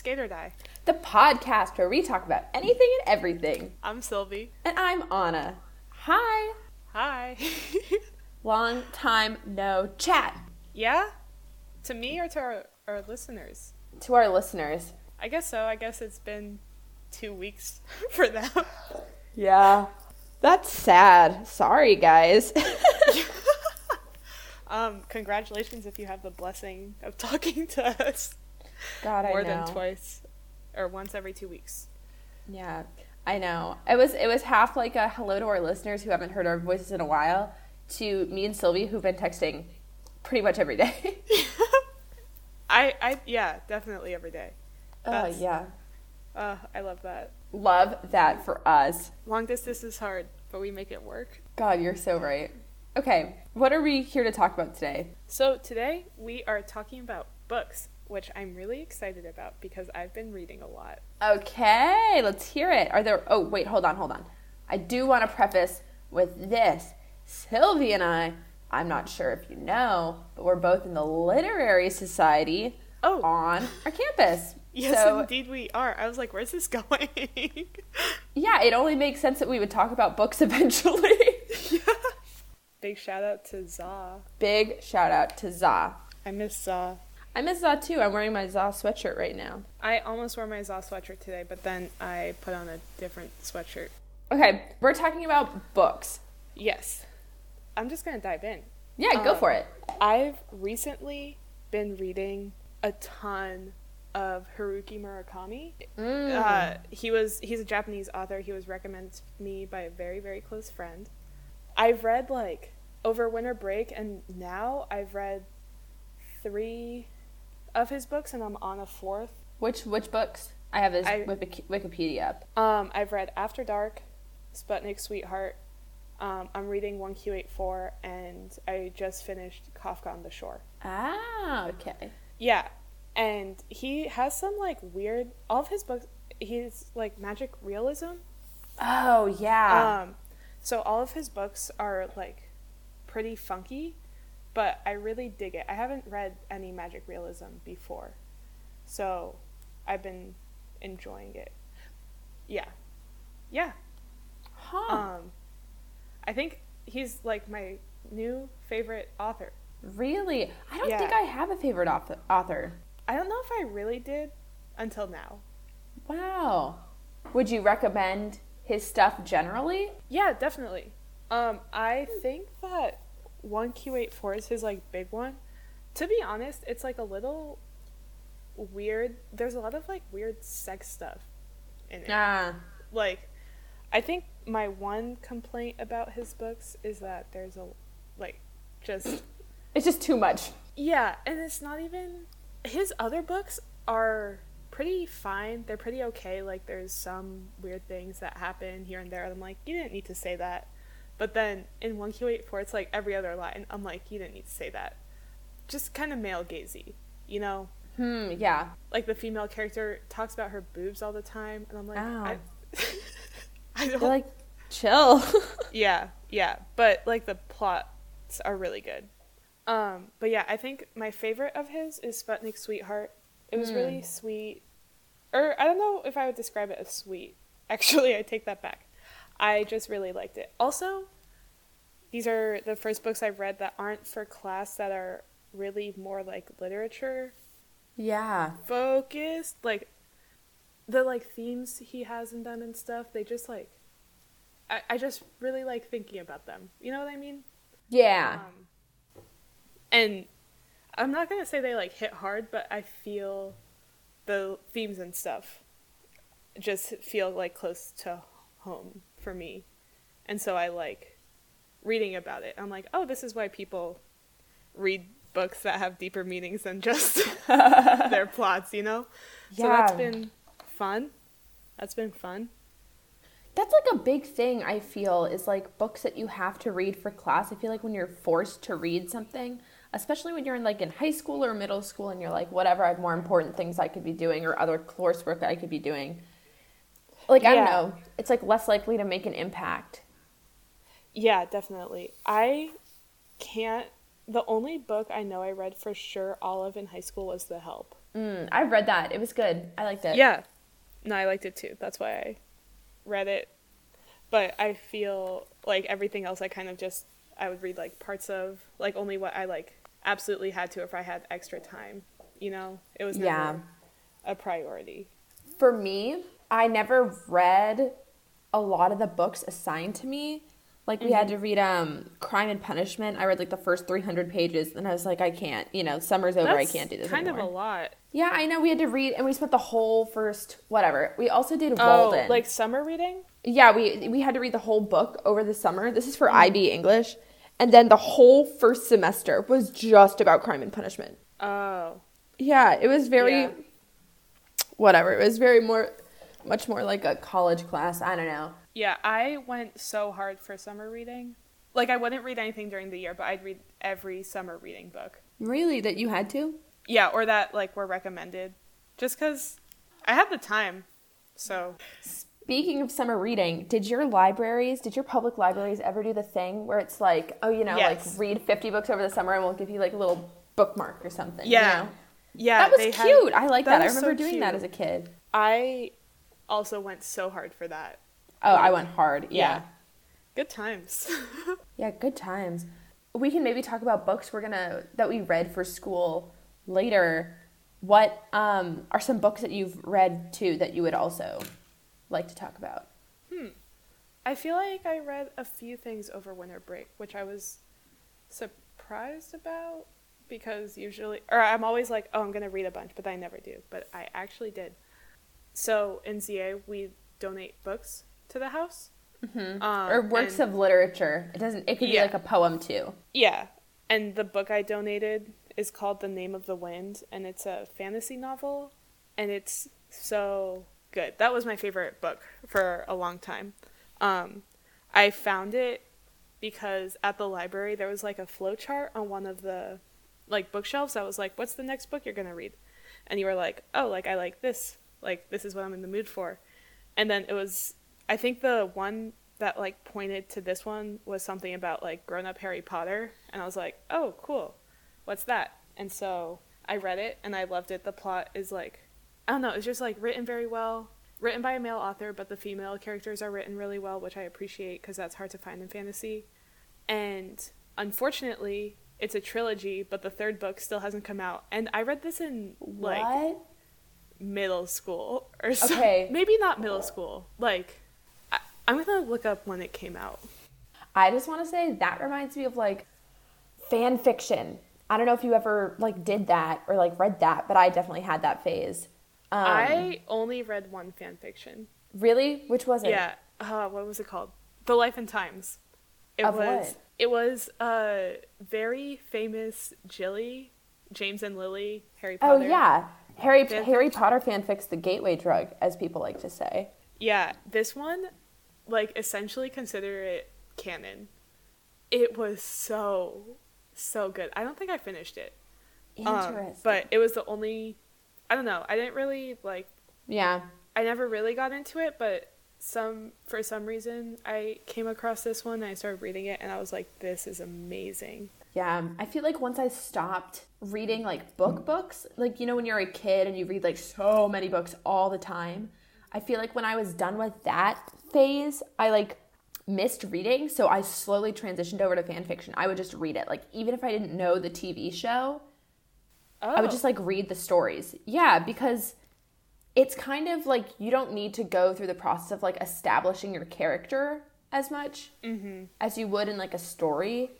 Skate or Die, the podcast where we talk about anything and everything. I'm Sylvie. And I'm Anna. Hi. Hi. Long time no chat. yeah? To me or to our, our listeners? To our listeners. I guess so. I guess it's been two weeks for them. Yeah. That's sad. Sorry, guys. um, congratulations if you have the blessing of talking to us God, I more than twice or once every two weeks. Yeah, I know. It was it was half like a hello to our listeners who haven't heard our voices in a while, to me and Sylvie who've been texting pretty much every day. I, I, yeah, definitely every day. Oh That's- yeah, Uh, I love that. love that for us. Long distance is hard, but we make it work. God, you're so right. Okay, what are we here to talk about today? So today we are talking about books, which I'm really excited about because I've been reading a lot. Okay, let's hear it. Are there? Oh wait, hold on, hold on. I do want to preface with this. Sylvie and I. I'm not sure if you know, but we're both in the literary society Oh, on our campus. yes, So indeed we are. I was like, where's this going? yeah, it only makes sense that we would talk about books eventually. yeah. Big shout out to Za. Big shout out to Za. I miss Za. I miss Za too. I'm wearing my Za sweatshirt right now. I almost wore my Za sweatshirt today, but then I put on a different sweatshirt. Okay, we're talking about books. Yes. I'm just gonna dive in. Yeah, go Uh, for it. I've recently been reading a ton of Haruki Murakami. Mm. Uh, he was he's a Japanese author. He was recommended to me by a very very close friend. I've read like over winter break, and now I've read three of his books, and I'm on a fourth. which which books? I have his I- Wikipedia up. Um, I've read After Dark, Sputnik Sweetheart. Um, I'm reading 1Q84, and I just finished Kafka on the Shore. Ah, okay. Yeah, and he has some like weird. All of his books, he's like magic realism. Oh yeah. Um, so all of his books are like pretty funky, but I really dig it. I haven't read any magic realism before, so I've been enjoying it. Yeah, yeah. huh. Um, I think he's like my new favorite author. really? I don't yeah. think I have a favorite author. author. I don't know if I really did until now. Wow. Would you recommend his stuff generally? Yeah, definitely. Um, I think that one Q eight four is his like big one. To be honest, it's like a little weird. There's a lot of like weird sex stuff in it. Ah. Like, I think my one complaint about his books is that there's a like just It's just too much. yeah, and it's not even his other books are pretty fine. They're pretty okay. Like there's some weird things that happen here and there. And I'm like, you didn't need to say that. But then in 1Q84, it's like every other line. I'm like, you didn't need to say that. Just kind of male gazy, you know? Hmm, yeah. Like the female character talks about her boobs all the time, and I'm like, Ow. I, I don't They're like, chill. yeah, yeah. But like the plots are really good. Um, but yeah, I think my favorite of his is Sputnik Sweetheart. It was really sweet. Or I don't know if I would describe it as sweet. Actually, I take that back. I just really liked it. Also, these are the first books I've read that aren't for class that are really more like literature yeah. focused. Like the like themes he has in them and stuff, they just like I, I just really like thinking about them. You know what I mean? Yeah. Um, and I'm not gonna say they like hit hard, but I feel the themes and stuff just feel like close to home for me, and so I like reading about it. I'm like, oh, this is why people read books that have deeper meanings than just their plots, you know? Yeah. So that's been fun. That's been fun. That's like a big thing, I feel, is like books that you have to read for class. I feel like when you're forced to read something, especially when you're in like in high school or middle school and you're like, whatever, I have more important things I could be doing or other coursework I could be doing. Like, I don't know. It's like less likely to make an impact. Yeah, definitely. I can't. The only book I know I read for sure all of in high school was The Help. Mm, I've read that. It was good. I liked it. Yeah. No, I liked it too. That's why I read it. But I feel like everything else I kind of just I would read like parts of, like only what I like absolutely had to if I had extra time. You know? It was never Yeah. a priority. For me, I never read a lot of the books assigned to me. Like we had to read um Crime and Punishment. I read like the first 300 pages and I was like I can't, you know, summer's over. I can't do this kind anymore. of a lot. Yeah, I know we had to read and we spent the whole first whatever. We also did Oh, Walden. like summer reading? Yeah, we we had to read the whole book over the summer. This is for Mm. IB English. And then the whole first semester was just about crime and punishment. Oh. Yeah, it was very Yeah. whatever. It was very more much more like a college class. I don't know. Yeah, I went so hard for summer reading. Like I wouldn't read anything during the year, but I'd read every summer reading book. Really that you had to? Yeah, or that like were recommended. Just cuz I had the time. So, Speaking of summer reading, did your libraries, did your public libraries ever do the thing where it's like, oh, you know, Yes. like read 50 books over the summer and we'll give you like a little bookmark or something? you Yeah. know? yeah, That was they had- cute. I like that. I remember so doing that as a kid. I also went so hard for that. Oh, I went hard. Yeah. Good times. Yeah, good times. We can maybe talk about books we're gonna that we read for school later. What um, are some books that you've read too that you would also like to talk about? Hmm. I feel like I read a few things over winter break, which I was surprised about because usually, or I'm always like, oh, I'm going to read a bunch, but I never do. But I actually did. So in ZA, we donate books to the house. Mm-hmm. Um, or works and- of literature. It doesn't. It could Yeah. be like a poem too. Yeah. And the book I donated is called The Name of the Wind, and it's a fantasy novel, and it's so good. That was my favorite book for a long time. Um, I found it because at the library there was like a flowchart on one of the like bookshelves. I was like, "What's the next book you're gonna read?" And you were like, "Oh, like I like this. Like this is what I'm in the mood for." And then it was, I think the one that like pointed to this one was something about like grown up Harry Potter, and I was like, "Oh, cool. What's that?" And so I read it and I loved it. The plot is like, I don't know, it's just like written very well. Written by a male author, but the female characters are written really well, which I appreciate because that's hard to find in fantasy. And unfortunately, it's a trilogy, but the third book still hasn't come out. And I read this in like what? Middle school or so. Okay. Maybe not middle school. Like, I, I'm gonna look up when it came out. I just want to say that reminds me of like fan fiction. I don't know if you ever like did that or like read that, but I definitely had that phase. Um, I only read one fan fiction. really, which was it? Yeah. Uh, what was it called? The Life and Times. It Of was. what? It was a very famous Jilly, James and Lily, Harry Potter. Oh yeah, Harry Fanfic. Harry Potter fanfic's the gateway drug, as people like to say. Yeah, this one, like, essentially consider it canon. It was so, so good. I don't think I finished it. Um, Interesting. but it was the only. I don't know. I didn't really like. yeah, I never really got into it, but some for some reason I came across this one and I started reading it and I was like, this is amazing. Yeah. Um, I feel like once I stopped reading like book books, like you know when you're a kid and you read like so many books all the time, I feel like when I was done with that phase, I like missed reading, so I slowly transitioned over to fan fiction. I would just read it, like even if I didn't know the TV show, Oh, I would just oh. like read the stories. Yeah, because it's kind of like you don't need to go through the process of like establishing your character as much mm-hmm. as you would in like a story.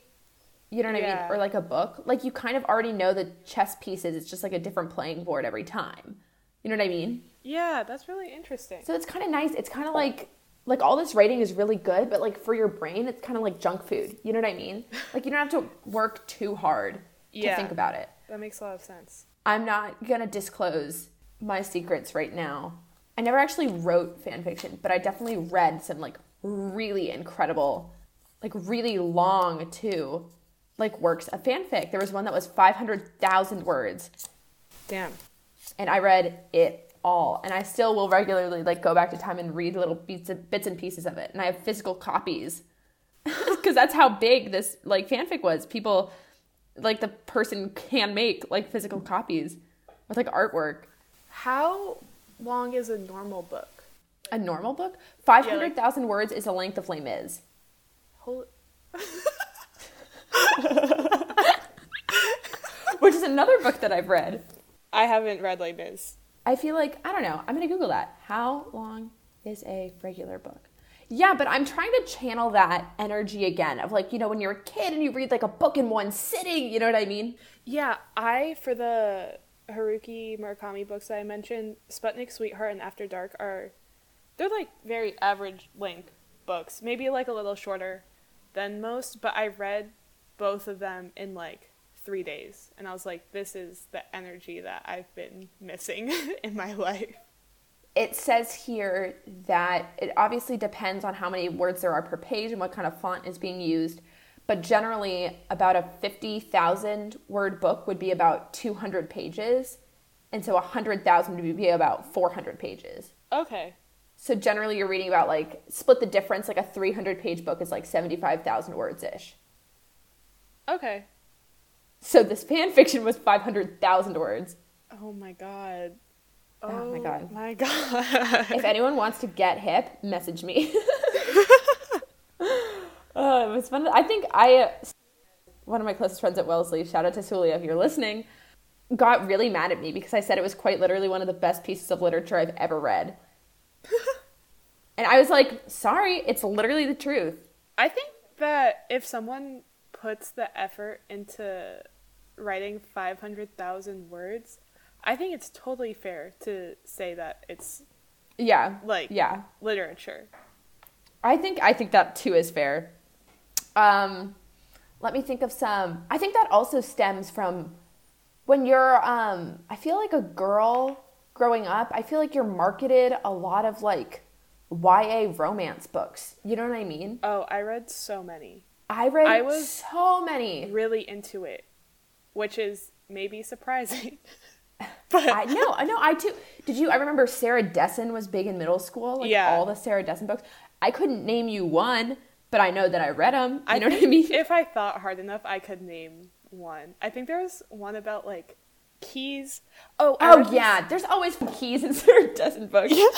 You know what I mean? Or like a book. Like you kind of already know the chess pieces. It's just like a different playing board every time. You know what I mean? yeah, that's really interesting. So it's kind of nice. It's kind of like like all this writing is really good, but like for your brain, it's kind of like junk food. You know what I mean? Like you don't have to work too hard to think about it. that makes a lot of sense. I'm not gonna disclose my secrets right now. I never actually wrote fan fiction, but I definitely read some like really incredible, like really long too, like works of fanfic. There was one that was 500,000 words, Damn. and I read it all. And I still will regularly like go back to time and read little bits and, bits and pieces of it. And I have physical copies because that's how big this like fanfic was. People like the person can make like physical copies with like artwork. How long is a normal book? A normal book, five hundred thousand words is the length of Les Mis. Holy- which is another book that I've read. I haven't read Les Mis. I feel like I don't know. I'm gonna Google that. How long is a regular book? Yeah, but I'm trying to channel that energy again of like you know when you're a kid and you read like a book in one sitting. You know what I mean? Yeah, I for the Haruki Murakami books that I mentioned, Sputnik Sweetheart and After Dark are they're like very average length books, maybe like a little shorter than most, but I read both of them in like 3 days and I was like this is the energy that I've been missing in my life. It says here that it obviously depends on how many words there are per page and what kind of font is being used, but generally about a 50,000 word book would be about 200 pages, and so 100,000 would be about 400 pages. Okay. So generally, you're reading about like split the difference. Like a 300 page book is like 75,000 words ish. Okay. So this fan fiction was 500,000 words. Oh my god. Ah, oh, my god. Oh my god. If anyone wants to get hip, message me. oh, it was fun. I think I, one of my closest friends at Wellesley, shout out to Sulia if you're listening, got really mad at me because I said it was quite literally one of the best pieces of literature I've ever read. and I was like, sorry, it's literally the truth. I think that if someone puts the effort into writing 500,000 words, I think it's totally fair to say that it's Yeah. like yeah. literature. I think I think that too is fair. Um, let me think of some. I think that also stems from when you're. Um, I feel like a girl growing up. I feel like you're marketed a lot of like YA romance books. You know what I mean? Oh, I read so many. I read I was- so many. Really into it, which is maybe surprising. but I no, I know. I too. Did you? I remember Sarah Dessen was big in middle school. Like Yeah. all the Sarah Dessen books. I couldn't name you one, but I know that I read them. You I know what I mean? if I thought hard enough, I could name one. I think there was one about like keys. Oh, Oh this- yeah, there's always keys in Sarah Dessen books. Yeah.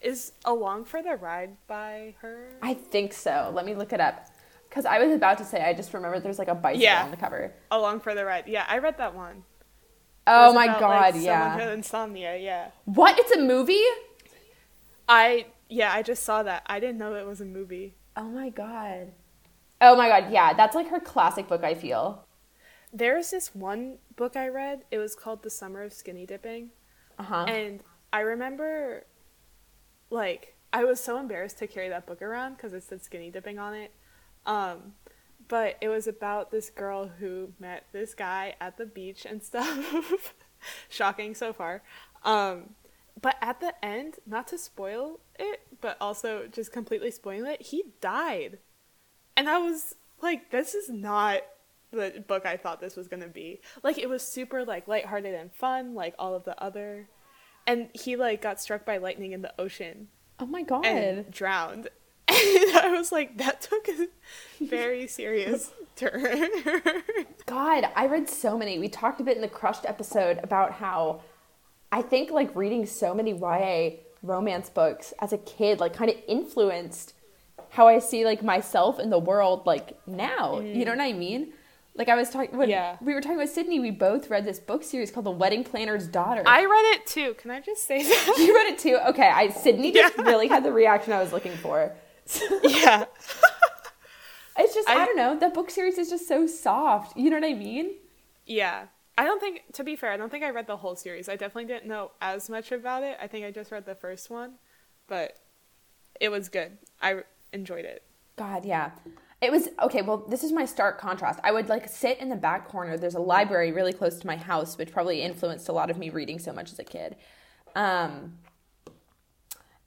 Is Along for the Ride by her? I think so. Let me look it up. Because I was about to say, I just remembered there's like a bicycle Yeah. on the cover. Along for the Ride. Yeah, I read that one. Oh my about, god, like, yeah. insomnia. Yeah. What? It's a movie? I yeah, I just saw that. I didn't know it was a movie. Oh my god. Oh my god, yeah. That's like her classic book, I feel. There's this one book I read. It was called The Summer of Skinny Dipping, Uh huh. and I remember, like, I was so embarrassed to carry that book around because it said skinny dipping on it. Um, but it was about this girl who met this guy at the beach and stuff. Shocking so far. Um, but at the end, not to spoil it, but also just completely spoil it, he died. And I was like, this is not the book I thought this was gonna be. Like it was super like lighthearted and fun, like all of the other and he like got struck by lightning in the ocean Oh my god. and drowned. I was like, that took a very serious turn. God, I read so many. We talked a bit in the Crushed episode about how I think like reading so many YA romance books as a kid like kind of influenced how I see like myself in the world like now. You know mm. what I mean? Like I was talking when Yeah. we were talking with Sydney, we both read this book series called The Wedding Planner's Daughter. I read it too. Can I just say that? you read it too? Okay, I Sydney just Yeah. really had the reaction I was looking for. yeah. It's just I, I- don't know. The book series is just so soft. You know what I mean? Yeah. I don't think, to be fair, I don't think I read the whole series. I definitely didn't know as much about it. I think I just read the first one, but it was good. I enjoyed it. God, yeah. It was okay. Well, this is my stark contrast. I would like sit in the back corner. There's a library really close to my house, which probably influenced a lot of me reading so much as a kid. Um,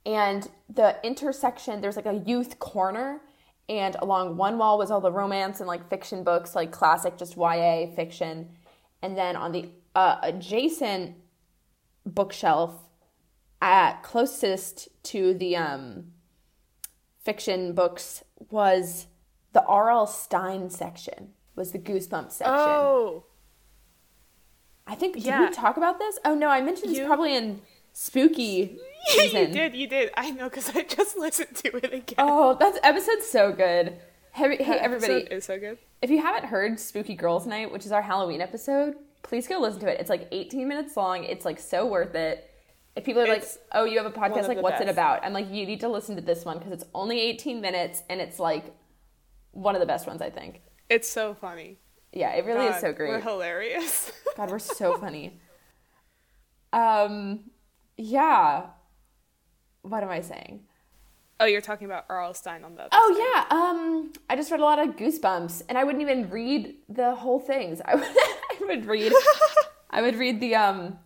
and the intersection, there's like a youth corner, and along one wall was all the romance and like fiction books, like classic, just YA fiction. And then on the uh, adjacent bookshelf, at closest to the um, fiction books was the R.L. Stine section, was the Goosebumps section. Oh. I think did Yeah. we talk about this? Oh no, I mentioned this probably in spooky you did, you did. I know because I just listened to it again. Oh, that episode's so good. Hey, hey everybody, is so good. if you haven't heard Spooky Girls Night, which is our Halloween episode, please go listen to it. It's like 18 minutes long. It's like so worth it. If people are like, "Oh, you have a podcast, like what's it about?" I'm like, "You need to listen to this one because it's only 18 minutes and it's like one of the best ones I think." It's so funny. Yeah, it really is so great. We're hilarious. God, we're so funny. Um, yeah. What am I saying? oh, you're talking about R.L. Stine on the. Oh yeah. Um, I just read a lot of Goosebumps, and I wouldn't even read the whole things. I would, I would read, I would read the um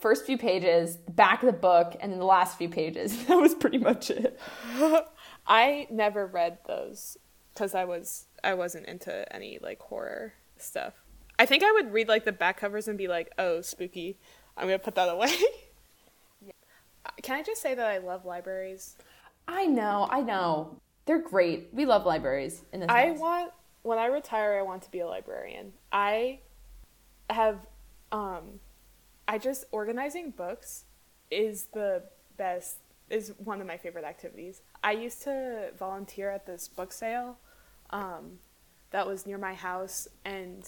first few pages, the back of the book, and then the last few pages. That was pretty much it. I never read those because I was I wasn't into any like horror stuff. I think I would read like the back covers and be like, "Oh, spooky." I'm gonna put that away. Can I just say that I love libraries? I know. I know. They're great. We love libraries in this. I house. want when I retire, I want to be a librarian. I have, um, I just organizing books is the best. Is one of my favorite activities. I used to volunteer at this book sale, um, that was near my house, and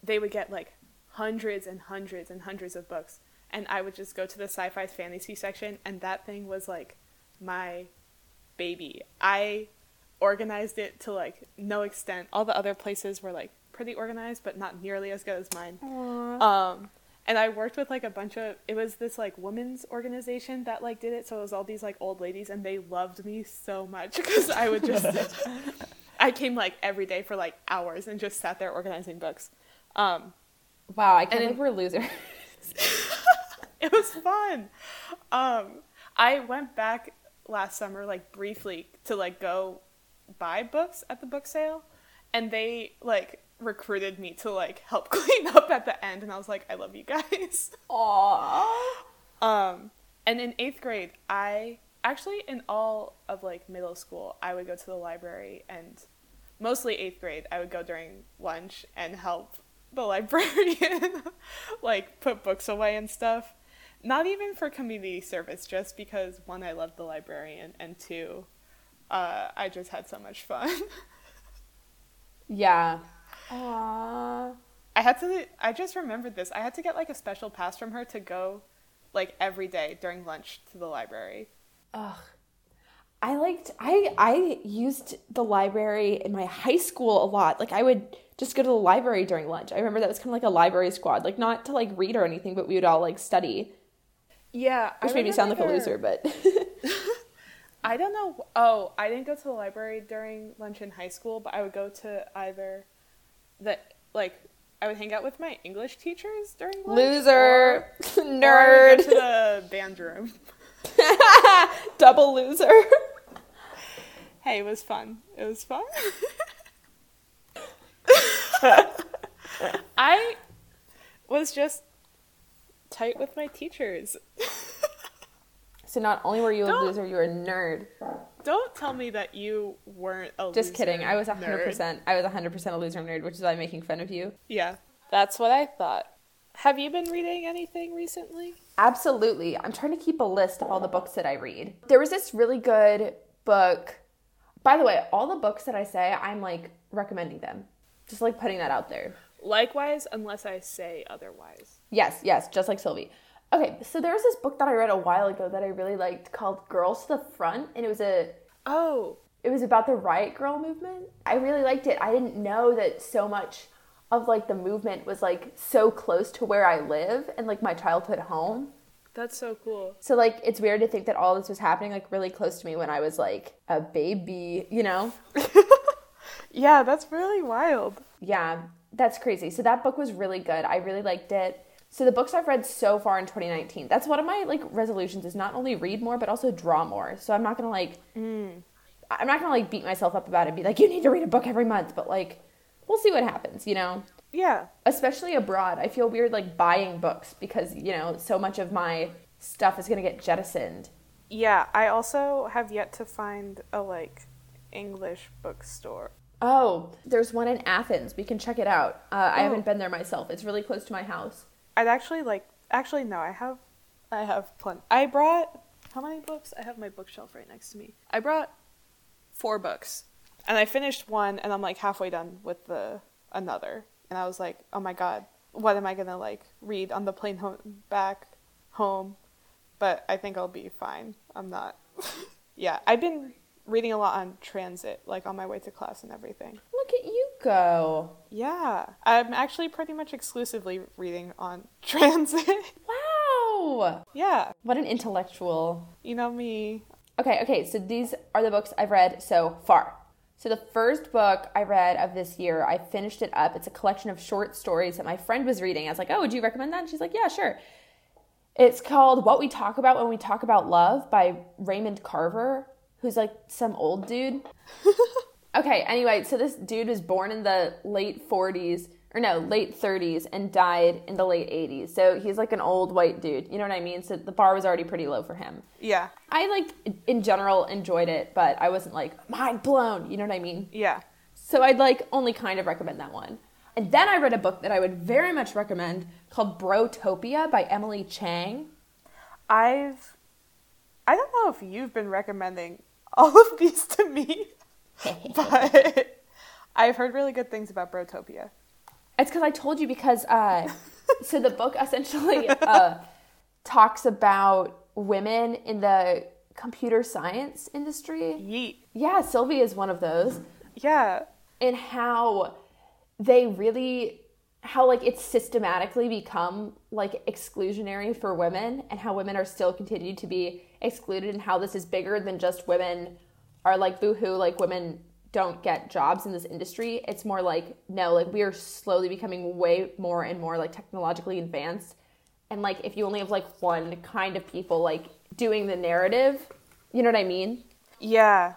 they would get like hundreds and hundreds and hundreds of books, and I would just go to the sci-fi fantasy section, and that thing was like my baby. I organized it to like no extent. All the other places were like pretty organized, but not nearly as good as mine. Um, and I worked with like a bunch of. It was this like women's organization that like did it. So it was all these like old ladies, and they loved me so much because I would just. I came like every day for like hours and just sat there organizing books. Um, Wow, I can't And believe we're losers. it was fun. Um, I went back last summer, like briefly, to like go buy books at the book sale, and they like recruited me to like help clean up at the end, and I was like, I love you guys. Aww. Um, and in eighth grade, I actually in all of like middle school, I would go to the library, and mostly eighth grade, I would go during lunch and help the librarian like put books away and stuff. Not even for community service, just because one, I loved the librarian, and two, uh, I just had so much fun. Yeah. Aww. I had to. I just remembered this. I had to get like a special pass from her to go, like every day during lunch to the library. Ugh. I liked I I used the library in my high school a lot. Like I would just go to the library during lunch. I remember that was kind of like a library squad. Like not to like read or anything, but we would all like study. Yeah, Which I made me sound like a loser, but I don't know. Oh, I didn't go to the library during lunch in high school, but I would go to either the like I would hang out with my English teachers during lunch. loser, or- or nerd, go to the band room. double loser. Hey, it was fun. It was fun. I was just tight with my teachers. So not only were you a Don't- loser, you were a nerd. Don't tell me that you weren't a Just loser kidding. I was nerd. 100%. I was 100% a loser nerd, which is why I'm making fun of you. Yeah, that's what I thought. Have you been reading anything recently? Absolutely. I'm trying to keep a list of all the books that I read. There was this really good book. By the way, all the books that I say, I'm like recommending them. Just like putting that out there. Likewise, unless I say otherwise. Yes, yes, just like Sylvie. Okay, so there was this book that I read a while ago that I really liked called Girls to the Front, and it was a Oh, it was about the riot grrrl movement. I really liked it. I didn't know that so much of like the movement was like so close to where I live and like my childhood home. that's so cool. So like it's weird to think that all this was happening like really close to me when I was like a baby, you know? Yeah, that's really wild. Yeah, that's crazy. So that book was really good. I really liked it. So the books I've read so far in 2019. That's one of my like resolutions is not only read more but also draw more. So I'm not going to like I'm not going to like beat myself up about it and be like you need to read a book every month, but like we'll see what happens, you know? Yeah. Especially abroad. I feel weird like buying books because, you know, so much of my stuff is going to get jettisoned. Yeah, I also have yet to find a like English bookstore. Oh, there's one in Athens. We can check it out. Uh, I Oh. haven't been there myself. It's really close to my house. I'd actually like actually no, I have I have plenty. I brought how many books? I have my bookshelf right next to me. I brought four books. And I finished one and I'm like halfway done with the another. And I was like, "Oh my god, what am I going to like read on the plane home back home?" But I think I'll be fine. I'm not Yeah, I've been reading a lot on transit, like on my way to class and everything. Look at you go. Yeah, I'm actually pretty much exclusively reading on transit. Wow. yeah, What an intellectual. you know me. Okay, okay, so these are the books I've read so far. So the first book I read of this year, I finished it up. It's a collection of short stories that my friend was reading. I was like, "Oh, would you recommend that?" And she's like, "Yeah, sure." It's called What We Talk About When We Talk About Love by Raymond Carver, who's like some old dude. okay, anyway, so this dude was born in the late 40s, or no, late 30s, and died in the late 80s. So he's like an old white dude. You know what I mean? So the bar was already pretty low for him. Yeah, I like in general enjoyed it, but I wasn't like mind blown. You know what I mean? yeah. So I'd like only kind of recommend that one. And then I read a book that I would very much recommend called Brotopia by Emily Chang. I've I don't know if you've been recommending all of these to me, but I've heard really good things about Brotopia. It's because I told you because uh, so the book essentially uh, talks about women in the computer science industry. Yeet. Yeah, Sylvie is one of those. Yeah. and how they really how like it's systematically become like exclusionary for women and how women are still continued to be excluded and how this is bigger than just women are like boohoo like women don't get jobs in this industry it's more like no like we are slowly becoming way more and more like technologically advanced and like if you only have like one kind of people like doing the narrative you know what i mean Yeah.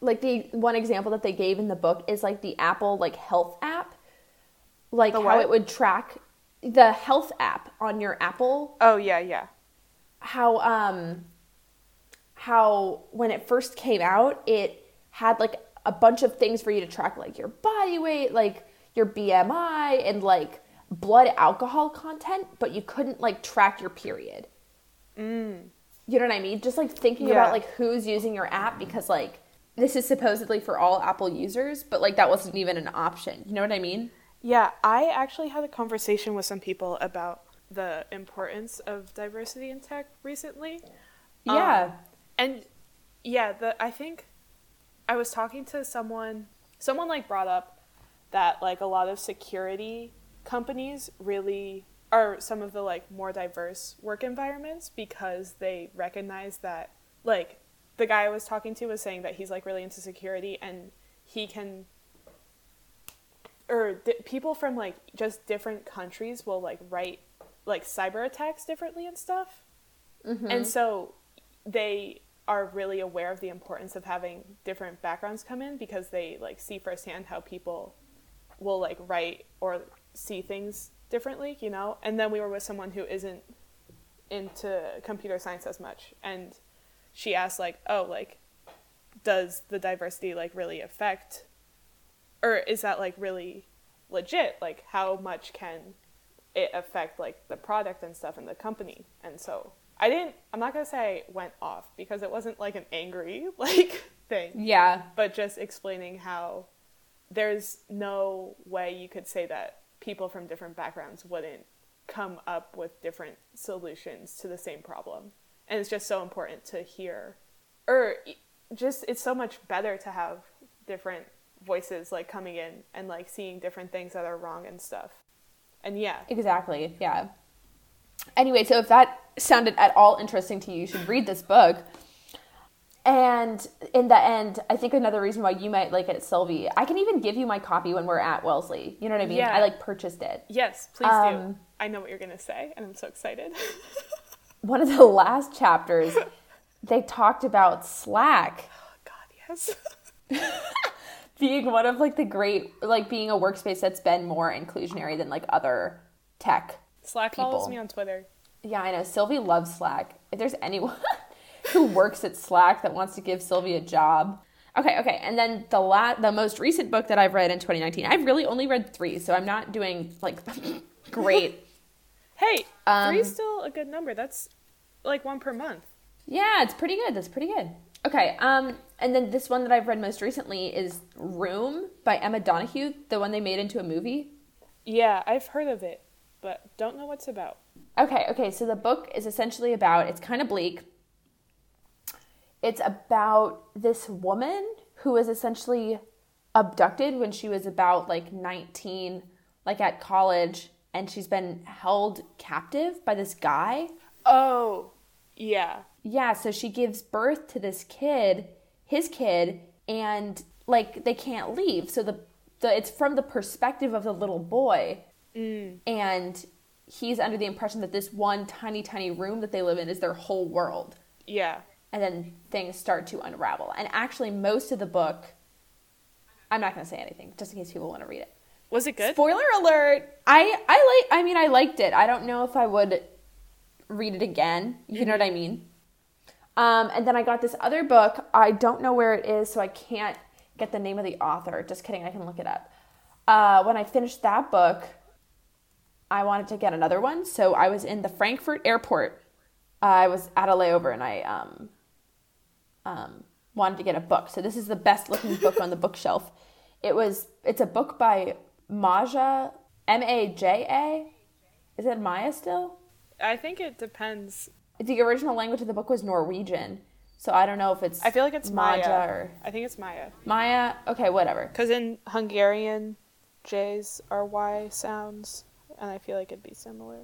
like the one example that they gave in the book is like the Apple like health app, like how it would track the health app on your Apple. Oh yeah, yeah. How um how when it first came out, it had like a bunch of things for you to track, like your body weight, like your BMI, and like blood alcohol content, but you couldn't like track your period. You know what I mean? Just like thinking Yeah. about like who's using your app because like this is supposedly for all Apple users, but like that wasn't even an option. You know what I mean? Yeah, I actually had a conversation with some people about the importance of diversity in tech recently. Um, Yeah. And yeah, the I think I was talking to someone someone like brought up that like a lot of security companies really are some of the like more diverse work environments because they recognize that like the guy I was talking to was saying that he's like really into security and he can or di- people from like just different countries will like write like cyber attacks differently and stuff. Mm-hmm. And so they are really aware of the importance of having different backgrounds come in because they like see firsthand how people will like write or see things differently you know? And then we were with someone who isn't into computer science as much and she asked like oh like does the diversity like really affect or is that like really legit? Like how much can it affect like the product and stuff in the company? And so i didn't i'm not going to say went off because it wasn't like an angry like thing Yeah. but just explaining how there's no way you could say that people from different backgrounds wouldn't come up with different solutions to the same problem and it's just so important to hear or just it's so much better to have different voices like coming in and like seeing different things that are wrong and stuff and yeah Exactly. Yeah. Anyway, so if that sounded at all interesting to you, you should read this book. And in the end, I think another reason why you might like it, Sylvie, I can even give you my copy when we're at Wellesley. You know what I mean? Yeah. I like purchased it. yes please do Um, i know what you're going to say and i'm so excited One of the last chapters, they talked about Slack Oh, god yes being one of like the great, like being a workspace that's been more inclusionary than like other tech slack people. follows me on twitter Yeah, I know. Sylvie loves Slack. If there's anyone who works at Slack that wants to give Sylvie a job. Okay, okay. And then the la- the most recent book that I've read in 2019. I've really only read 3, so I'm not doing like great. Hey, Um, three's still a good number. That's like one per month. Yeah, it's pretty good. That's pretty good. Okay, um, and then this one that I've read most recently is Room by Emma Donoghue, the one they made into a movie. Yeah, I've heard of it, but don't know what's about. Okay, okay, so the book is essentially about it's kind of bleak. It's about this woman who was essentially abducted when she was about like 19, like at college, and she's been held captive by this guy. Oh, yeah. Yeah, so she gives birth to this kid, his kid, and like they can't leave. So the, the it's from the perspective of the little boy. And he's under the impression that this one tiny, tiny room that they live in is their whole world. Yeah. And then things start to unravel. And actually, most of the book, I'm not going to say anything just in case people want to read it. Was it good? Spoiler alert! I I like. I mean, I liked it. I don't know if I would read it again. You know what I mean? Um, and then I got this other book. I don't know where it is, so I can't get the name of the author. Just kidding. I can look it up. Uh, when I finished that book, I wanted to get another one, so I was in the Frankfurt airport. Uh, I was at a layover, and I um, um, wanted to get a book. So this is the best looking book on the bookshelf. It was. It's a book by Maja M A J A. Is it Maya still? I think it depends. The original language of the book was Norwegian, so I don't know if it's. I feel like it's Maja Maya. or I think it's Maya. Maya. Okay, whatever. Because in Hungarian, J's are Y sounds, and I feel like it'd be similar.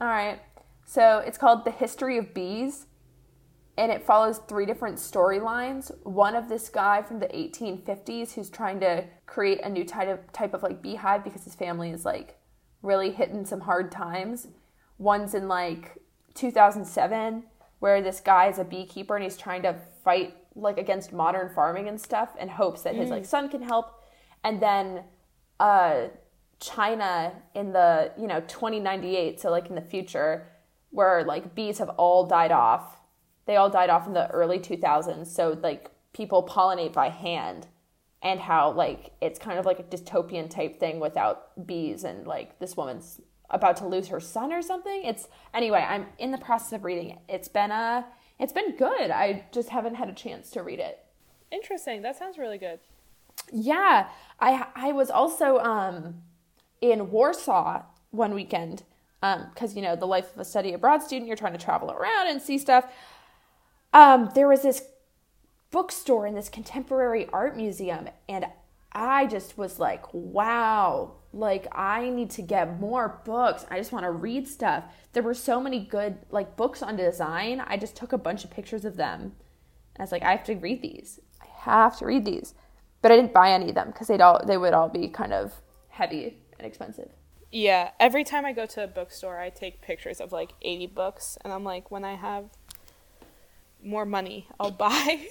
All right. So it's called The History of Bees, and it follows three different storylines. One of this guy from the 1850s who's trying to create a new type of type of like beehive because his family is like really hitting some hard times. One's in like 2007 where this guy is a beekeeper and he's trying to fight like against modern farming and stuff and hopes that his like son can help. And then uh China in the, you know, 2098, so like in the future, where like bees have all died off. They all died off in the early 2000s. So like people pollinate by hand and how like it's kind of like a dystopian type thing without bees and like this woman's about to lose her son or something. It's anyway, I'm in the process of reading it. It's been a it's been good. I just haven't had a chance to read it. Interesting. That sounds really good. Yeah, I I was also um in Warsaw one weekend because you know the life of a study abroad student, you're trying to travel around and see stuff. Um, there was this bookstore in this contemporary art museum, and I just was like, wow, like I need to get more books. I just want to read stuff. There were so many good like books on design. I just took a bunch of pictures of them. I was like, I have to read these. I have to read these. But I didn't buy any of them because they'd all they would all be kind of heavy and expensive. Yeah, every time I go to a bookstore, I take pictures of like 80 books, and I'm like, when I have more money, I'll buy.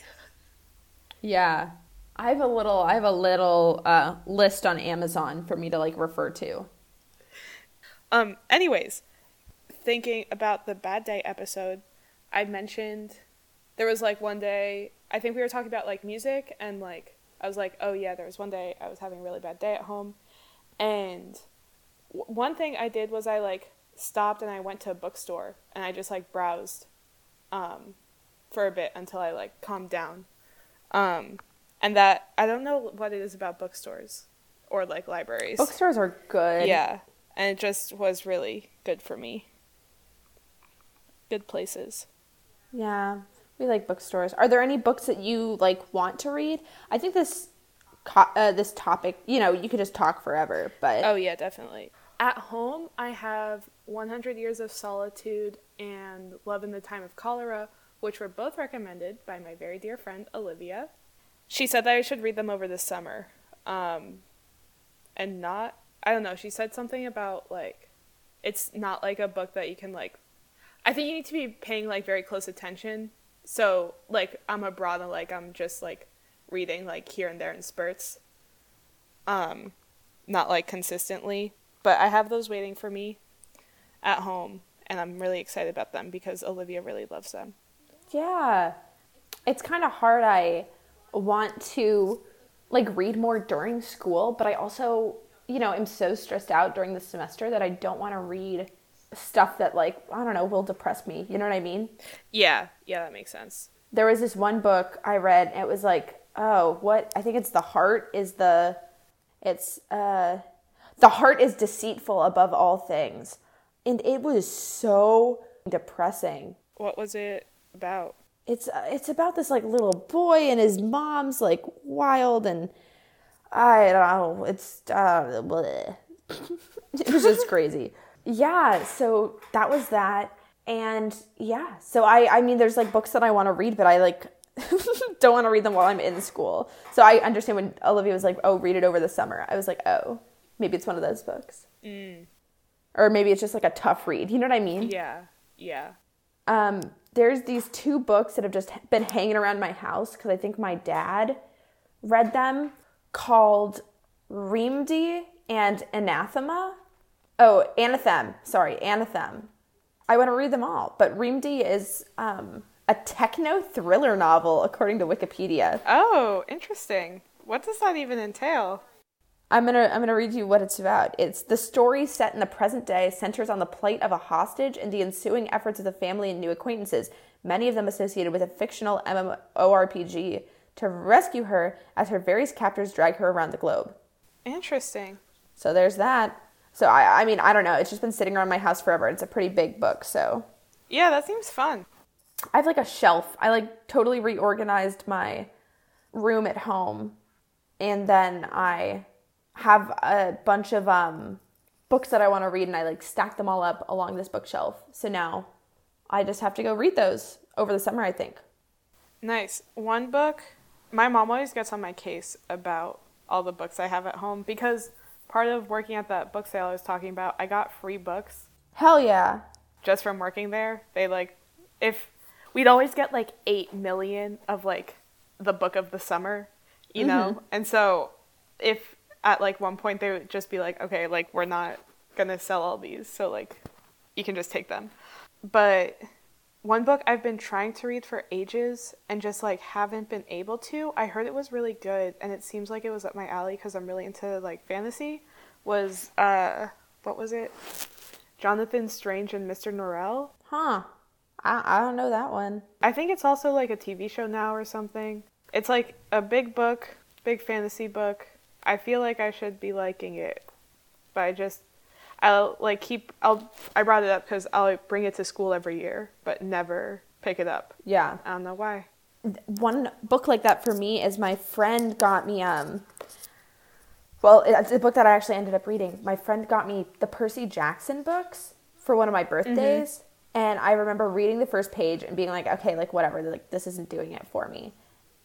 Yeah. I have a little I have a little uh, list on Amazon for me to like refer to. Um, anyways, thinking about the bad day episode, I mentioned there was like one day, I think we were talking about like music, and like, I was like, oh yeah, there was one day I was having a really bad day at home. And w- one thing I did was I like stopped and I went to a bookstore and I just like browsed um, for a bit until I like calmed down. Um, and that, I don't know what it is about bookstores or like libraries. Bookstores are good. Yeah, and it just was really good for me. Good places. Yeah. We like bookstores. Are there any books that you like want to read? I think this uh, this topic, you know, you could just talk forever, but Oh yeah, definitely. At home, I have 100 Years of Solitude and Love in the Time of Cholera, which were both recommended by my very dear friend Olivia. She said that I should read them over the summer, um, and not. I don't know. She said something about like, it's not like a book that you can like. I think you need to be paying like very close attention. So like I'm abroad and like I'm just like reading like here and there in spurts. Um, not like consistently, but I have those waiting for me at home, and I'm really excited about them because Olivia really loves them. Yeah. It's kind of hard. I want to like read more during school, but I also, you know, am so stressed out during the semester that I don't want to read stuff that like I don't know will depress me. You know what I mean? Yeah, yeah, that makes sense. There was this one book I read. And it was like, oh, what? I think it's the heart is the, it's uh, the heart is deceitful above all things, and it was so depressing. What was it about? It's uh, it's about this like little boy and his mom's like wild and I don't know. It's uh, it was just crazy. Yeah, so that was that. And yeah, so I I mean there's like books that I want to read, but I like don't want to read them while I'm in school. So I understand when Olivia was like, "Oh, read it over the summer." I was like, "Oh, maybe it's one of those books." Or maybe it's just like a tough read. You know what I mean? Yeah, yeah. um, there's these two books that have just been hanging around my house because I think my dad read them called Reamde and Anathema. Oh, Anathem. Sorry, Anathem. I want to read them all, but Reamde is um, a techno thriller novel, according to Wikipedia. Oh, interesting. What does that even entail? I'm gonna I'm gonna read you what it's about. It's the story set in the present day centers on the plight of a hostage and the ensuing efforts of the family and new acquaintances, many of them associated with a fictional MMORPG, to rescue her as her various captors drag her around the globe. Interesting. So there's that. So I I mean I don't know. It's just been sitting around my house forever. It's a pretty big book, so Yeah, that seems fun. I have like a shelf. I like totally reorganized my room at home, and then I have a bunch of um, books that I want to read, and I like stack them all up along this bookshelf. So now I just have to go read those over the summer. I think. Nice. One book, my mom always gets on my case about all the books I have at home because part of working at that book sale I was talking about, I got free books Hell yeah! just from working there. They like, if we'd always get like 8 million of like the book of the summer, you know? And so if at like one point they would just be like, okay, like we're not gonna sell all these, so like you can just take them. But one book I've been trying to read for ages and just like haven't been able to. I heard it was really good and it seems like it was up my alley because I'm really into like fantasy. Was uh, what was it? Jonathan Strange and Mr. Norrell. Huh? I I don't know that one. I think it's also like a TV show now or something. It's like a big book, big fantasy book. I feel like I should be liking it, but I just I'll like keep I'll I brought it up because I'll bring it to school every year, but never pick it up. Yeah. I don't know why. one book like that for me is my friend got me um well it's a book that i actually ended up reading my friend got me the percy jackson books for one of my birthdays and i remember reading the first page and being like okay like whatever like this isn't doing it for me.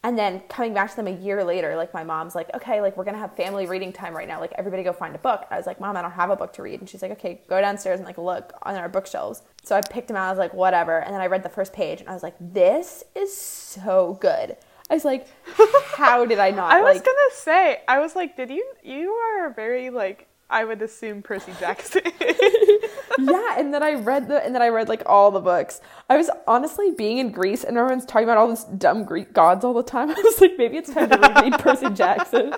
And then coming back to them a year later like my mom's like okay like we're gonna have family reading time right now. Like everybody go find a book. I was like mom i don't have a book to read. And she's like okay go downstairs and like look on our bookshelves. So i picked them out. I was like whatever. And then i read the first page and i was like this is so good. I was like how did i not I was like gonna say I was like, did you you are very like I would assume Percy Jackson. yeah and then i read the and then i read like all the books i was honestly being in greece and everyone's talking about all this dumb greek gods all the time i was like maybe it's time to read percy jackson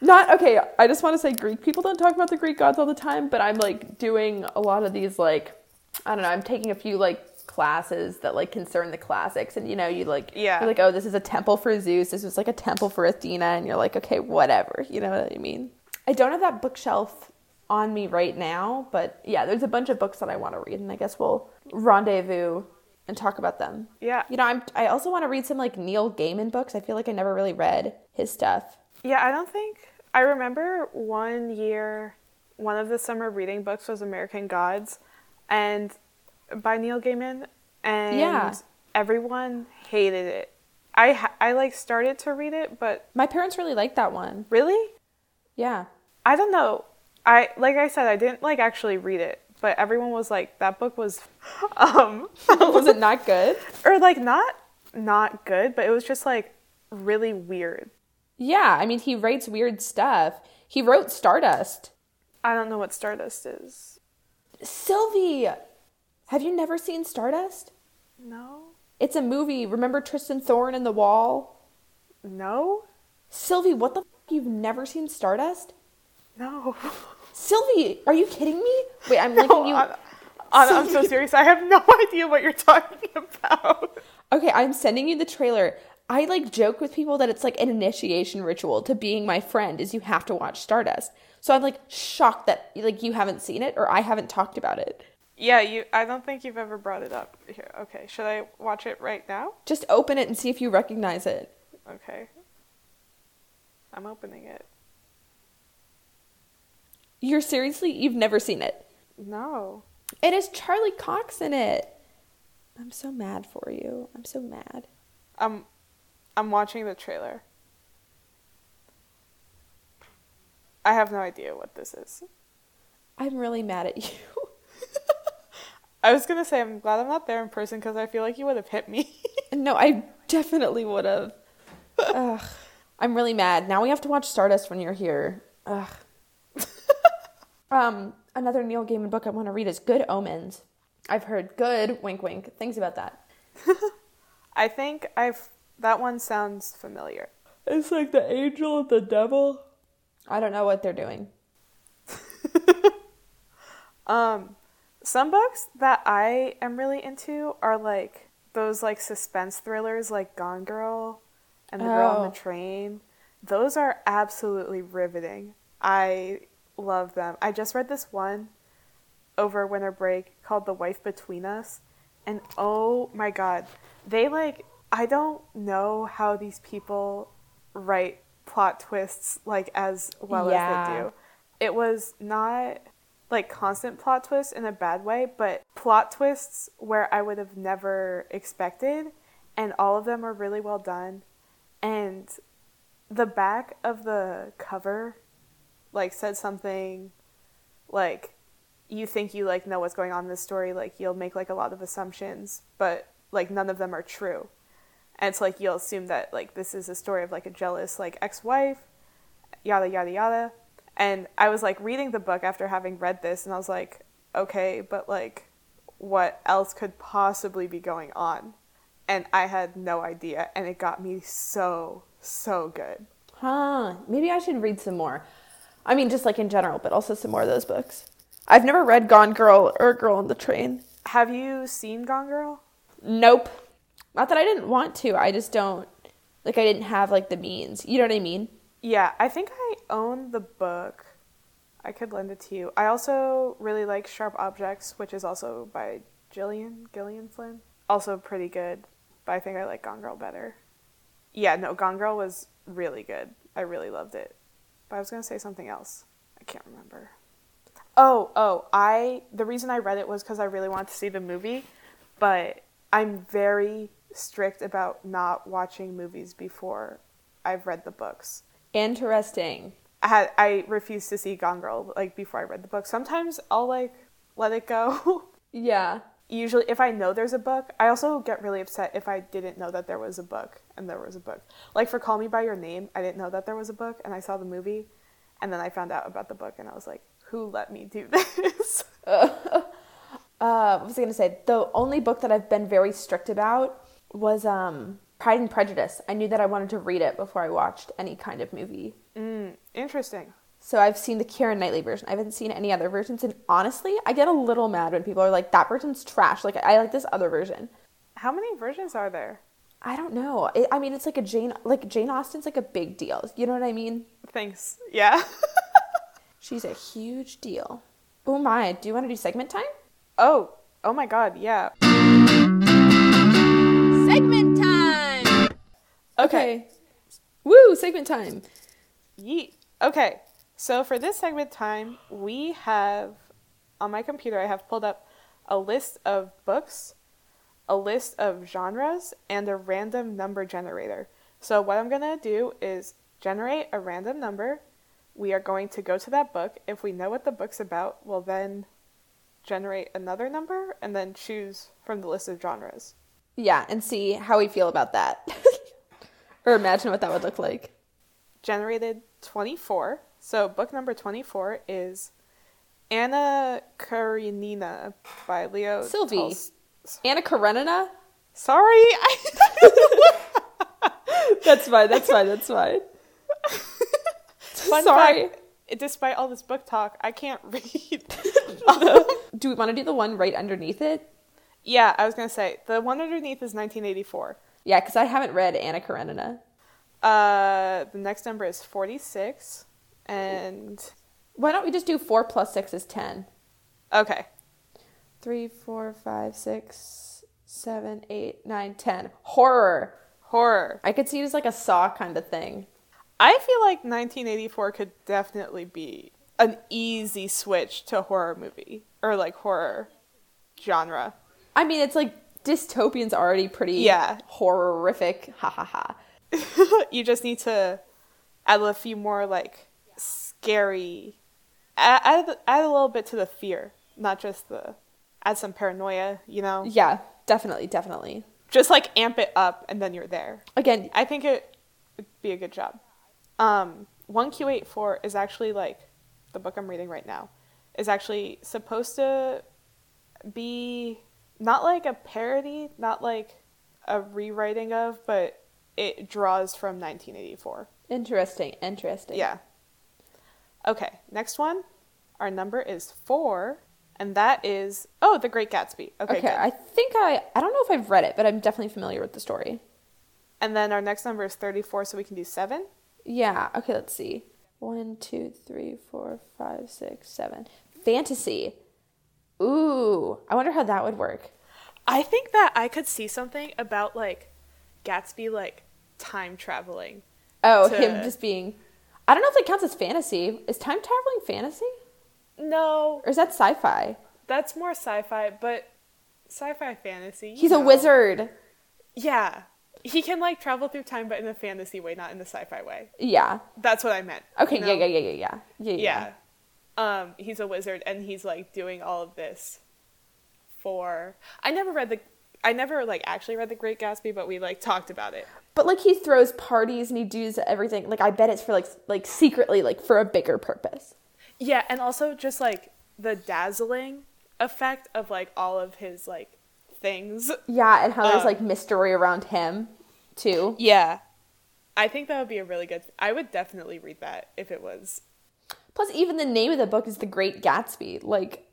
not okay i just want to say greek people don't talk about the greek gods all the time but i'm like doing a lot of these like i don't know i'm taking a few like classes that like concern the classics and you know you like Yeah. you're like oh this is a temple for zeus this was like a temple for athena and you're like okay whatever you know what i mean i don't have that bookshelf on me right now but yeah there's a bunch of books that i want to read and i guess we'll rendezvous and talk about them yeah. you know i'm i also want to read some like neil gaiman books i feel like i never really read his stuff Yeah, I don't think I remember one year one of the summer reading books was American Gods and by Neil Gaiman and Yeah. everyone hated it. I I like started to read it, but my parents really liked that one really? yeah I don't know. I like I said I didn't like actually read it, but everyone was like that book was um was it not good or like not not good, but it was just like really weird. yeah i mean he writes weird stuff he wrote stardust I don't know what Stardust is. sylvie have you never seen stardust No. it's a movie remember tristan thorne and the wall No? sylvie what the f- you've never seen stardust No. sylvie are you kidding me wait i'm linking you I- Anna, I'm so serious. I have no idea what you're talking about. Okay, I'm sending you the trailer. I like joke with people that it's like an initiation ritual to being my friend is you have to watch Stardust. So I'm like shocked that like you haven't seen it or I haven't talked about it. Yeah, you. I don't think you've ever brought it up here. Okay, should I watch it right now? Just open it and see if you recognize it. Okay. I'm opening it. You're seriously you've never seen it. No. It is Charlie Cox in it. I'm so mad for you. I'm so mad. I'm I'm watching the trailer. I have no idea what this is. I'm really mad at you. I was gonna say I'm glad I'm not there in person because I feel like you would have hit me. no, I definitely would have. Ugh. I'm really mad. Now we have to watch Stardust when you're here. Ugh. Um, another Neil Gaiman book I want to read is Good Omens. I've heard good wink wink things about that. I think I've that one sounds familiar. It's like the angel and the devil. I don't know what they're doing. um some books that I am really into are like those like suspense thrillers like Gone Girl and The Girl on Oh. the Train. Those are absolutely riveting. I love them. I just read this one over winter break called The Wife Between Us and oh my god, they like I don't know how these people write plot twists like as well as they do. It was not like constant plot twists in a bad way, but plot twists where I would have never expected, and all of them are really well done. And the back of the cover, like, said something like, you think you like know what's going on in this story, like you'll make like a lot of assumptions, but like none of them are true. And it's like you'll assume that like this is a story of like a jealous like ex-wife, yada yada yada. And I was like reading the book after having read this and I was like, okay, but like what else could possibly be going on? And I had no idea and it got me so so good. Huh. Maybe I should read some more. I mean, just like in general, but also some more of those books. I've never read Gone Girl or Girl on the Train. Have you seen Gone Girl? Nope. Not that I didn't want to. I just don't. Like, I didn't have, like, the means. You know what I mean? Yeah, I think I own the book. I could lend it to you. I also really like Sharp Objects, which is also by Gillian Gillian Flynn. Also pretty good, but I think I like Gone Girl better. Yeah, no, Gone Girl was really good. I really loved it. But I was gonna say something else. I can't remember. Oh, oh, I the reason I read it was because I really wanted to see the movie, but I'm very strict about not watching movies before I've read the books. Interesting. I had I refused to see Gone Girl like before I read the book. Sometimes I'll like let it go. Yeah. Usually if I know there's a book, I also get really upset if I didn't know that there was a book and there was a book. Like for Call Me by Your Name, I didn't know that there was a book and I saw the movie and then I found out about the book and I was like, who let me do this? Uh, what was I going to say? The only book that I've been very strict about was um, Pride and Prejudice. I knew that I wanted to read it before I watched any kind of movie. mm, interesting. So I've seen the Karen Knightley version. I haven't seen any other versions, and honestly, I get a little mad when people are like, "That version's trash." Like I like this other version. How many versions are there? I don't know. It, I mean, it's like a Jane, like Jane Austen's like a big deal. You know what I mean? Thanks. Yeah. She's a huge deal. Oh my! Do you want to do segment time? oh, oh my god, yeah. Segment time. Okay. Woo! Segment time. Yeet. Okay, so for this segment time, we have on my computer, I have pulled up a list of books, a list of genres, and a random number generator. So, what I'm gonna do is generate a random number. We are going to go to that book. If we know what the book's about, we'll then generate another number and then choose from the list of genres. Yeah, and see how we feel about that, or imagine what that would look like. generated 24. So book number 24 is Anna Karenina by Leo Sylvie. Tols- Anna Karenina. Sorry. I- That's fine. That's fine. That's fine. Fun Sorry. fact, despite all this book talk, I can't read. Do we want to do the one right underneath it? yeah, I was gonna say the one underneath is 1984. Yeah, because I haven't read Anna Karenina. Uh, the next number is 46, and Why don't we just do four plus six is ten? okay, Three, four, five, six, seven, eight, nine, ten. Horror. horror. I could see it as like a saw kind of thing. I feel like 1984 could definitely be an easy switch to horror movie or like horror genre. I mean, it's like dystopian's already pretty Yeah. horrific. Ha ha ha. you just need to add a few more like scary add, add, add a little bit to the fear not just the add some paranoia you know Yeah, definitely, definitely. just like amp it up and then you're there Again, i think it would be a good job um 1q84 is actually like the book i'm reading right now is actually supposed to be not like a parody not like a rewriting of but it draws from 1984 interesting, interesting. Yeah. Okay, next one. Our number is four, and that is oh, The Great Gatsby. Okay, Okay, good. I think I I don't know if I've read it, but I'm definitely familiar with the story. and then our next number is thirty-four, so we can do seven. Yeah. Okay. Let's see. One, two, three, four, five, six, seven. Fantasy. Ooh, I wonder how that would work. I think that I could see something about like Gatsby like time traveling. Oh, To- him just being. I don't know if that counts as fantasy. Is time traveling fantasy, No, or is that sci-fi? that's more sci-fi, but sci-fi fantasy. you He's a wizard. Yeah, he can like travel through time, but in a fantasy way, not in the sci-fi way. Yeah. That's what I meant. Okay. you know? Yeah. Yeah. Yeah. Yeah. Yeah. Yeah. yeah um he's a wizard and he's like doing all of this for i never read the i never like actually read the great gatsby but we like talked about it But like he throws parties and he does everything. Like I bet it's for like like secretly like for a bigger purpose. yeah and also just like the dazzling effect of like all of his like things Yeah, and how there's Uh, like mystery around him too. yeah i think that would be a really good i would definitely read that if it was Plus, even the name of the book is The Great Gatsby. Like,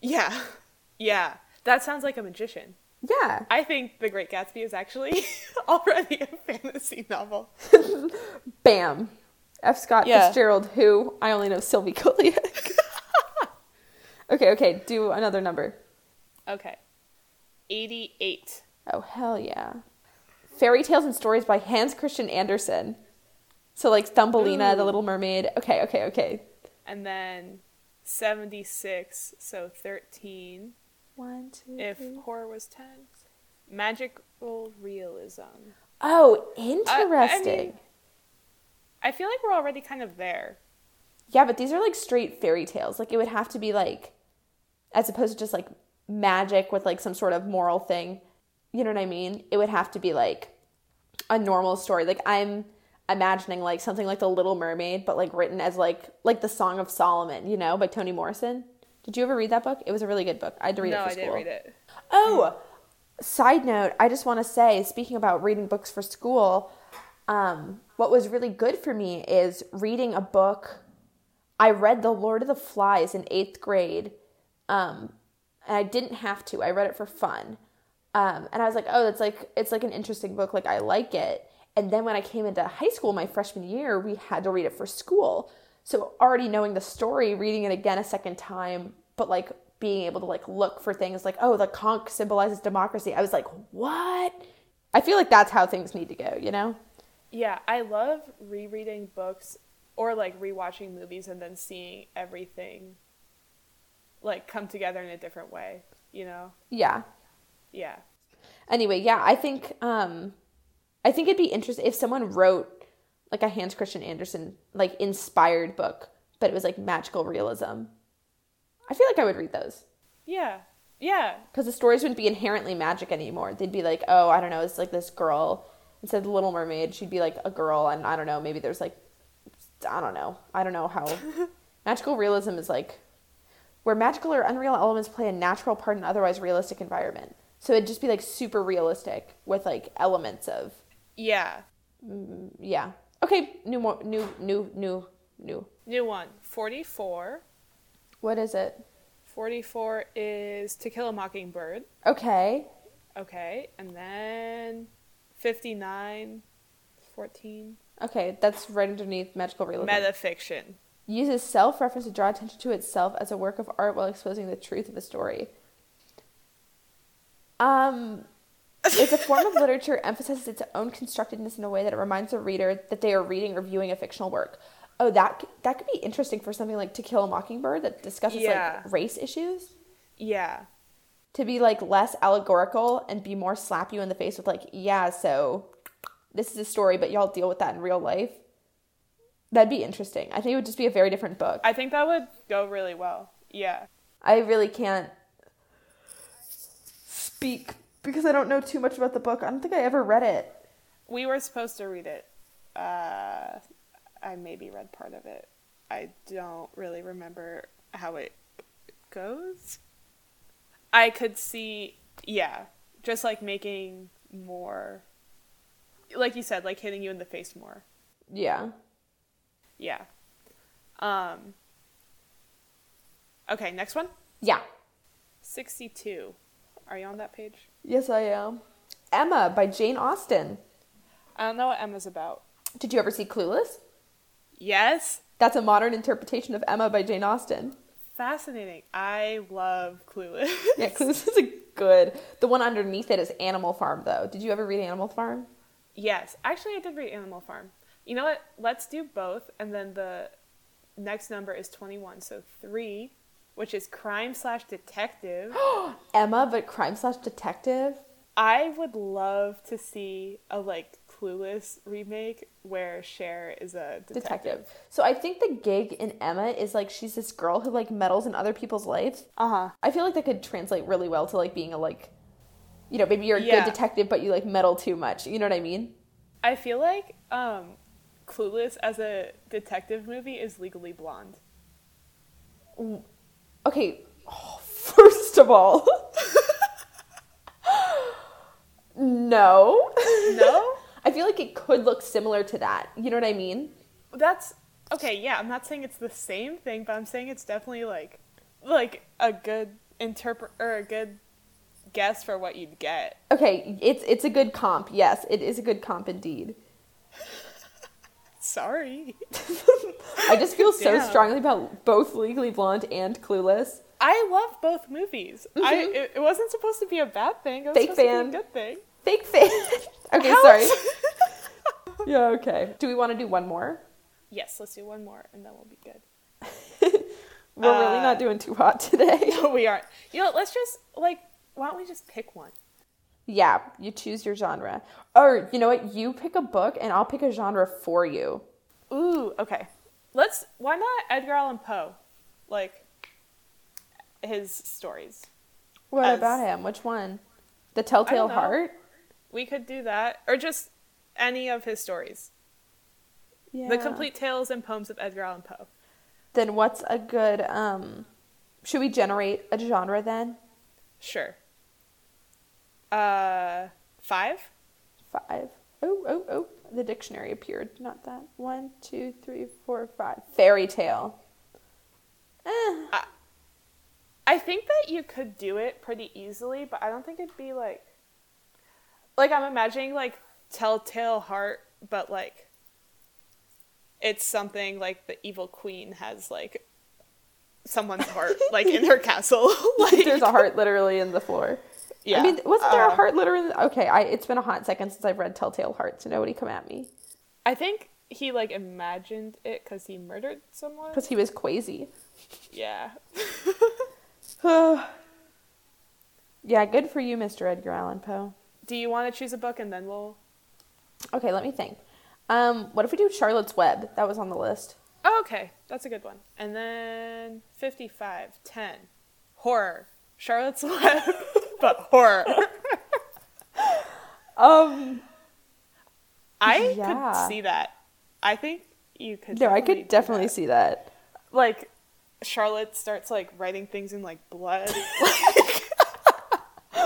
yeah yeah that sounds like a magician yeah, i think the great gatsby is actually already a fantasy novel bam. F. Scott Yeah. Fitzgerald, who I only know Sylvie Kuliak. okay, okay, do another number. okay 88 Oh hell yeah! Fairy tales and stories by Hans Christian Andersen. So like Thumbelina, The Little Mermaid. Okay, okay, okay. and then 76 so 13 One, two, if three. horror was 10 magical realism Oh, I- interesting. I, mean, I feel like we're already kind of there Yeah, but these are like straight fairy tales. Like it would have to be like, as opposed to just like magic with like some sort of moral thing. You know what I mean? It would have to be like a normal story. Like I'm imagining like something like The Little Mermaid, but like written as like like the Song of Solomon, you know, by Toni Morrison. Did you ever read that book? It was a really good book. I had to read no it for i school. didn't read it Oh, side note, I just want to say, speaking about reading books for school, um, what was really good for me is reading a book. I read The Lord of the Flies in eighth grade, um, and I didn't have to. I read it for fun, um, and I was like, "Oh, that's like it's like an interesting book. Like I like it." And then when I came into high school my freshman year, we had to read it for school. So already knowing the story, reading it again a second time, but like being able to like look for things like, oh, the conch symbolizes democracy. I was like, what? I feel like that's how things need to go, you know? yeah i love rereading books or like rewatching movies and then seeing everything like come together in a different way you know Yeah. yeah Anyway, yeah, I think um I think it'd be interesting if someone wrote like a Hans Christian Andersen like inspired book, but it was like magical realism. I feel like I would read those. yeah yeah because the stories wouldn't be inherently magic anymore. They'd be like, oh, I don't know, it's like this girl instead of the Little Mermaid, she'd be like a girl, and I don't know, maybe there's like, I don't know, I don't know how magical realism is like where magical or unreal elements play a natural part in an otherwise realistic environment. So it'd just be like super realistic with like elements of yeah mm, yeah. Okay, new more new new new New. New one. 44. What is it? 44 is To Kill a Mockingbird. Okay. Okay. And then 59. 14. Okay, that's right underneath magical realism. Metafiction. Uses self reference to draw attention to itself as a work of art while exposing the truth of the story. Um, it's a form of literature emphasizes its own constructedness in a way that it reminds the reader that they are reading or viewing a fictional work. Oh, that that could be interesting for something like To Kill a Mockingbird that discusses Yeah. like race issues. Yeah. To be like less allegorical and be more slap you in the face with like, yeah, so this is a story, but y'all deal with that in real life. That'd be interesting. I think it would just be a very different book. I think that would go really well. Yeah. I really can't speak because I don't know too much about the book. I don't think I ever read it. We were supposed to read it. Uh, I maybe read part of it. I don't really remember how it goes. I could see, yeah, just like making more, like you said, like hitting you in the face more. Yeah. Yeah. Um. Okay, next one. Yeah. 62. Are you on that page? Yes, I am. Emma by Jane Austen. I don't know what Emma's about. Did you ever see Clueless? Yes. That's a modern interpretation of Emma by Jane Austen. Fascinating. I love Clueless. Yeah, Clueless is a good. The one underneath it is Animal Farm, though. Did you ever read Animal Farm? yes. Actually, I did read Animal Farm. You know what? Let's do both, and then the next number is 21. So 3, which is crime slash detective. Emma, but crime slash detective. I would love to see a like Clueless remake where Cher is a detective. Detective. So I think the gig in Emma is like she's this girl who like meddles in other people's lives. Uh huh. I feel like that could translate really well to like being a like, you know, maybe you're a Yeah. good detective, but you like meddle too much. You know what I mean? I feel like um, Clueless as a detective movie is Legally Blonde. Okay, first of all, no. No, I feel like it could look similar to that. You know what I mean? that's okay. Yeah, I'm not saying it's the same thing, but I'm saying it's definitely like like a good interpret or a good guess for what you'd get. Okay, it's it's a good comp. Yes, it is a good comp indeed. Sorry. I just feel so strongly about both Legally Blonde and Clueless. I love both movies. I it, it wasn't supposed to be a bad thing. It was Fake fan. to be a good thing. Fake fan. okay, How sorry. yeah, okay. Do we want to do one more? yes, let's do one more and then we'll be good. We're really Uh, not doing too hot today. No, we aren't. You know, let's just like why don't we just pick one? Yeah, you choose your genre. Or, you know what? You pick a book and I'll pick a genre for you. Ooh, okay. Let's. Why not Edgar Allan Poe? Like his stories. What As- about him? Which one? The Telltale. Heart? We could do that, or just any of his stories. Yeah. The complete tales and poems of Edgar Allan Poe. Then what's a good um should we generate a genre then? Sure. Uh, five. Five. Oh, oh, oh. The dictionary appeared. Not that. One, two, three, four, five. Fairy tale. Eh. I think that you could do it pretty easily, but I don't think it'd be like. Like I'm imagining like Telltale Heart, but like. It's something like the evil queen has like someone's heart like in her castle. like There's a heart literally in the floor. Yeah. I mean, wasn't there a Uh, heart literally? In the, okay, I, it's been a hot second since I've read Telltale Heart, so nobody come at me. I think he like imagined it because he murdered someone. Because he was crazy. Yeah. yeah, good for you, Mr. Edgar Allan Poe. Do you want to choose a book and then we'll? Okay, let me think. Um, what if we do Charlotte's Web? That was on the list. Oh, okay, that's a good one. And then 55, 10, horror. Charlotte's Web, but horror. Um, I Yeah. could see that. I think you could. no, I could definitely that. see that. Like, Charlotte starts like writing things in like blood.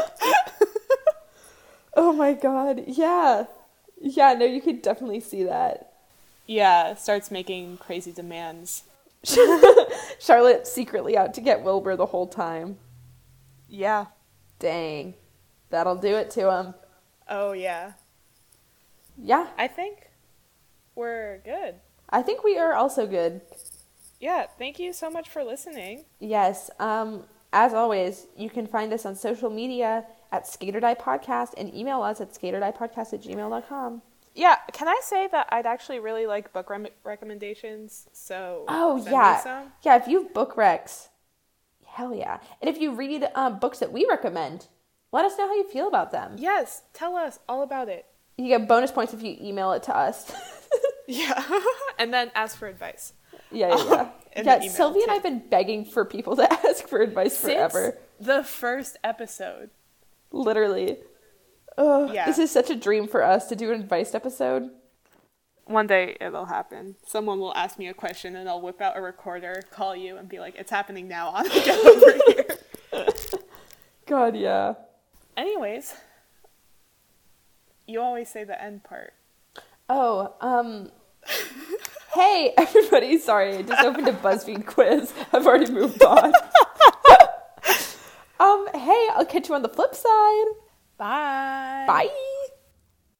Oh my god, yeah. Yeah, no, you could definitely see that. yeah, starts making crazy demands. Charlotte secretly out to get Wilbur the whole time. Yeah. Dang. That'll do it to him. Oh yeah. Yeah, I think we're good. I think we are also good. Yeah, thank you so much for listening. Yes. Um, as always, you can find us on social media at Skater Die Podcast and email us at skaterdiepodcast at gmail.com. Yeah, can I say that I'd actually really like book rem- recommendations? So Oh, yeah. Yeah, if you have book recs, hell yeah. And if you read um, books that we recommend, let us know how you feel about them. Yes, tell us all about it. You get bonus points if you email it to us. Yeah, and then ask for advice. yeah, yeah, yeah. In yeah, email, Sylvie and. I have been begging for people to ask for advice forever. The first episode. Literally. Ugh, Yeah. This is such a dream for us to do an advice episode. One day it'll happen. Someone will ask me a question and I'll whip out a recorder, call you, and be like, it's happening now. On get over here. God, yeah. Anyways, you always say the end part. Oh, um. hey, everybody. Sorry, I just opened a BuzzFeed quiz. I've already moved on. um, hey, I'll catch you on the flip side. Bye. Bye.